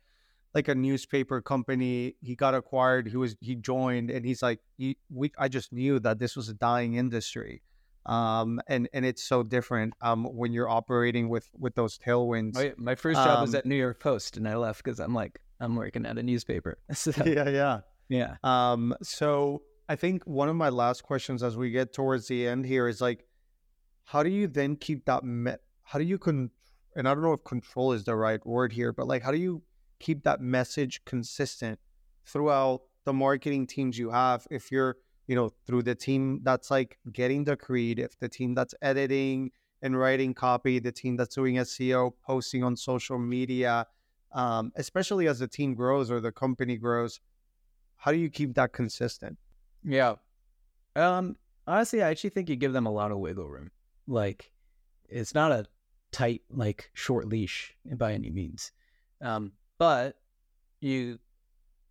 like a newspaper company. He got acquired. He was he joined, and he's like, he, we I just knew that this was a dying industry, um and and it's so different um when you're operating with with those tailwinds. My, my first job was Um, at New York Post, and I left because I'm like I'm working at a newspaper. So, yeah, yeah. yeah, Um, so I think one of my last questions as we get towards the end here is like, how do you then keep that? Me- how do you con? And I don't know if control is the right word here, but like, how do you keep that message consistent throughout the marketing teams you have? If you're, you know, through the team that's like getting the creative, the team that's editing and writing copy, the team that's doing SEO, posting on social media, um, especially as the team grows or the company grows how do you keep that consistent? yeah. Um, honestly, I actually think you give them a lot of wiggle room. Like, it's not a tight, like short leash by any means. Um, but you,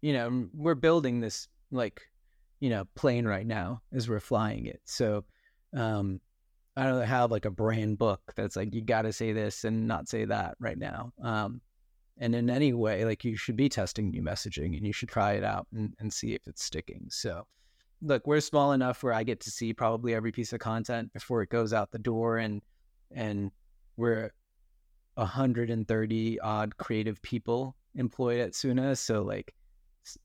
you know, we're building this like, you know, plane right now as we're flying it. So, um, I don't have like a brand book that's like you got to say this and not say that right now. Um, and in any way, like you should be testing new messaging and you should try it out and, and see if it's sticking. So, look, we're small enough where I get to see probably every piece of content before it goes out the door, and and we're 130 odd creative people employed at Soona. So like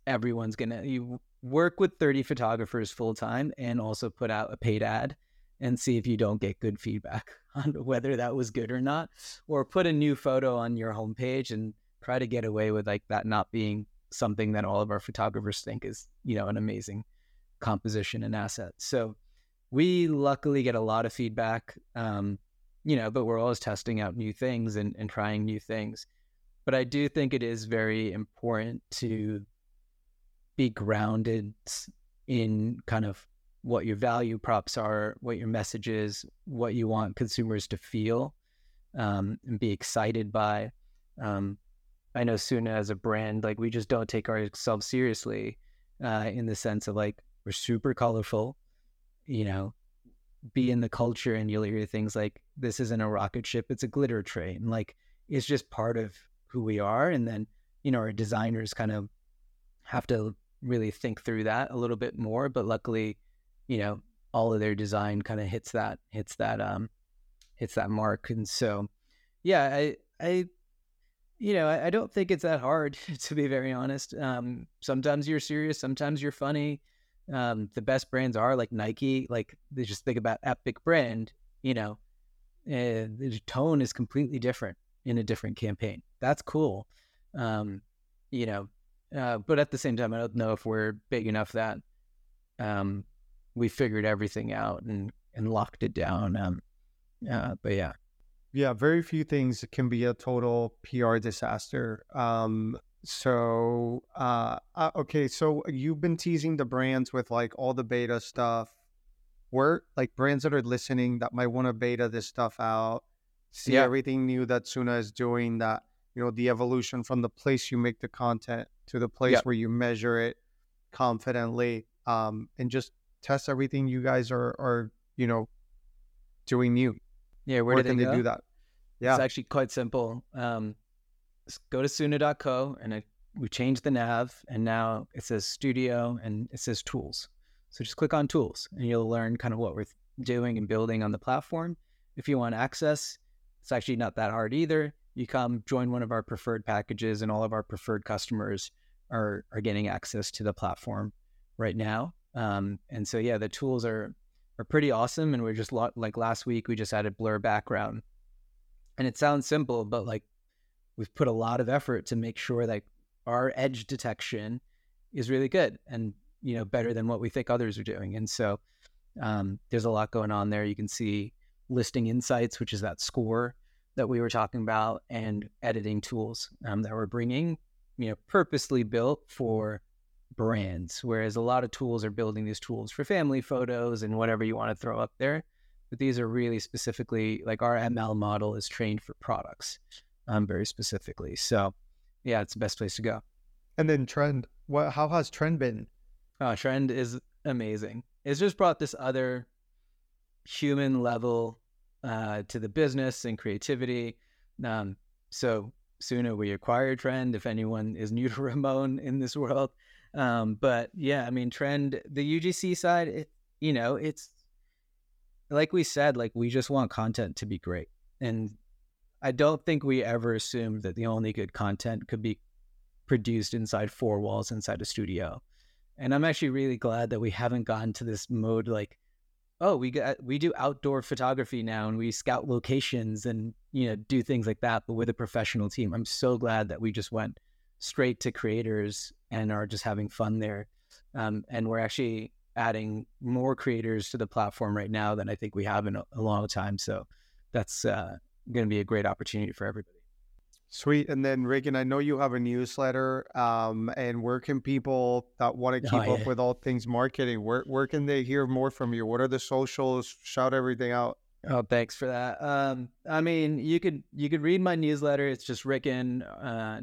everyone's gonna you work with 30 photographers full time and also put out a paid ad and see if you don't get good feedback on whether that was good or not, or put a new photo on your homepage and try to get away with like that not being something that all of our photographers think is you know an amazing composition and asset. So we luckily get a lot of feedback, um, you know, but we're always testing out new things and, and trying new things. But I do think it is very important to be grounded in kind of what your value props are, what your message is, what you want consumers to feel um, and be excited by. Um, I know Soona as a brand, like we just don't take ourselves seriously uh, in the sense of like we're super colorful, you know, be in the culture and you'll hear things like this isn't a rocket ship, it's a glitter train. Like it's just part of who we are. And then, you know, our designers kind of have to really think through that a little bit more. But luckily, you know, all of their design kind of hits that, hits that, um, hits that mark. And so, yeah, I, I, you know, I, I don't think it's that hard to be very honest. Um, sometimes you're serious, sometimes you're funny. Um, the best brands are like Nike, like they just think about epic brand, you know, and the tone is completely different in a different campaign. That's cool. Um, you know, uh, but at the same time, I don't know if we're big enough that um, we figured everything out and and locked it down. Um, uh, but yeah, yeah, very few things can be a total PR disaster. Um, so uh, uh, okay, so you've been teasing the brands with like all the beta stuff. Where like brands that are listening that might want to beta this stuff out, see Yeah. everything new that Soona is doing. That you know the evolution from the place you make the content to the place Yep. where you measure it confidently, um, and just test everything you guys are are you know doing new. yeah. Where, Where did can they they do that? Yeah. It's actually quite simple. Um, go to soona.co and I, we changed the nav and now it says studio and it says tools. So just click on tools and you'll learn kind of what we're doing and building on the platform. If you want access, it's actually not that hard either. You come join one of our preferred packages and all of our preferred customers are, are getting access to the platform right now. Um, and so, yeah, the tools are, are pretty awesome. And we're just lo- like last week, we just added blur background and it sounds simple, but like we've put a lot of effort to make sure that our edge detection is really good and you know better than what we think others are doing. And so um, there's a lot going on there. You can see listing insights, which is that score that we were talking about, and editing tools um, that we're bringing, you know, purposely built for brands. Whereas a lot of tools are building these tools for family photos and whatever you want to throw up there but these are really specifically like our ML model is trained for products, um, very specifically. So, yeah, it's the best place to go. And then trend. What? How has trend been? Oh, Trend is amazing. It's just brought this other human level uh, to the business and creativity. Um, so, Soona, we acquired Trend. If anyone is new to Ramon in this world, um, but yeah, I mean, Trend, the UGC side, it, you know, it's like we said, like we just want content to be great, and I don't think we ever assumed that the only good content could be produced inside four walls inside a studio. And I'm actually really glad that we haven't gotten to this mode like, oh, we got we do outdoor photography now and we scout locations and you know do things like that, but with a professional team. I'm so glad that we just went straight to creators and are just having fun there. Um, and we're actually adding more creators to the platform right now than I think we have in a, a long time. So that's uh, going to be a great opportunity for everybody. Sweet. And then Reagan, I know you have a newsletter. Um, and where can people that want to Oh, keep up with all things marketing? Where where can they hear more from you? What are the socials? Shout everything out. Oh, thanks for that. Um, I mean, you could you could read my newsletter. It's just rikin uh.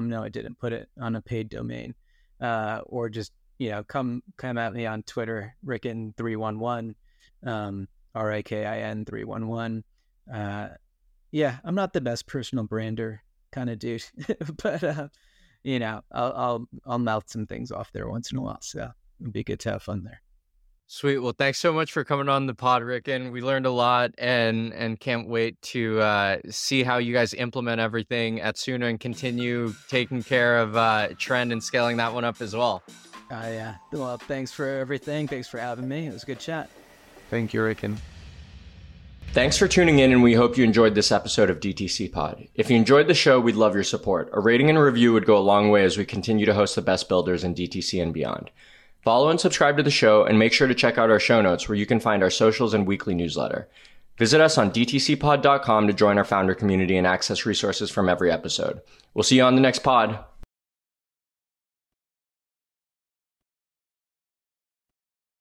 No, I didn't put it on a paid domain. Uh, or just you know come come at me on Twitter, rikin three one one, um, R I K I N three one one. Yeah, I'm not the best personal brander kind of dude, but uh, you know, I'll I'll I'll mouth some things off there once in a while. So it'd be good to have fun there. Sweet. Well, thanks so much for coming on the pod, Rick. And we learned a lot and and can't wait to uh, see how you guys implement everything at Soona and continue taking care of uh, trend and scaling that one up as well. Uh, yeah. Well, thanks for everything. Thanks for having me. It was a good chat. Thank you, Rikin. Thanks for tuning in, and we hope you enjoyed this episode of DTC Pod. If you enjoyed the show, we'd love your support. A rating and review would go a long way as we continue to host the best builders in DTC and beyond. Follow and subscribe to the show, and make sure to check out our show notes where you can find our socials and weekly newsletter. Visit us on dtcpod.com to join our founder community and access resources from every episode. We'll see you on the next pod.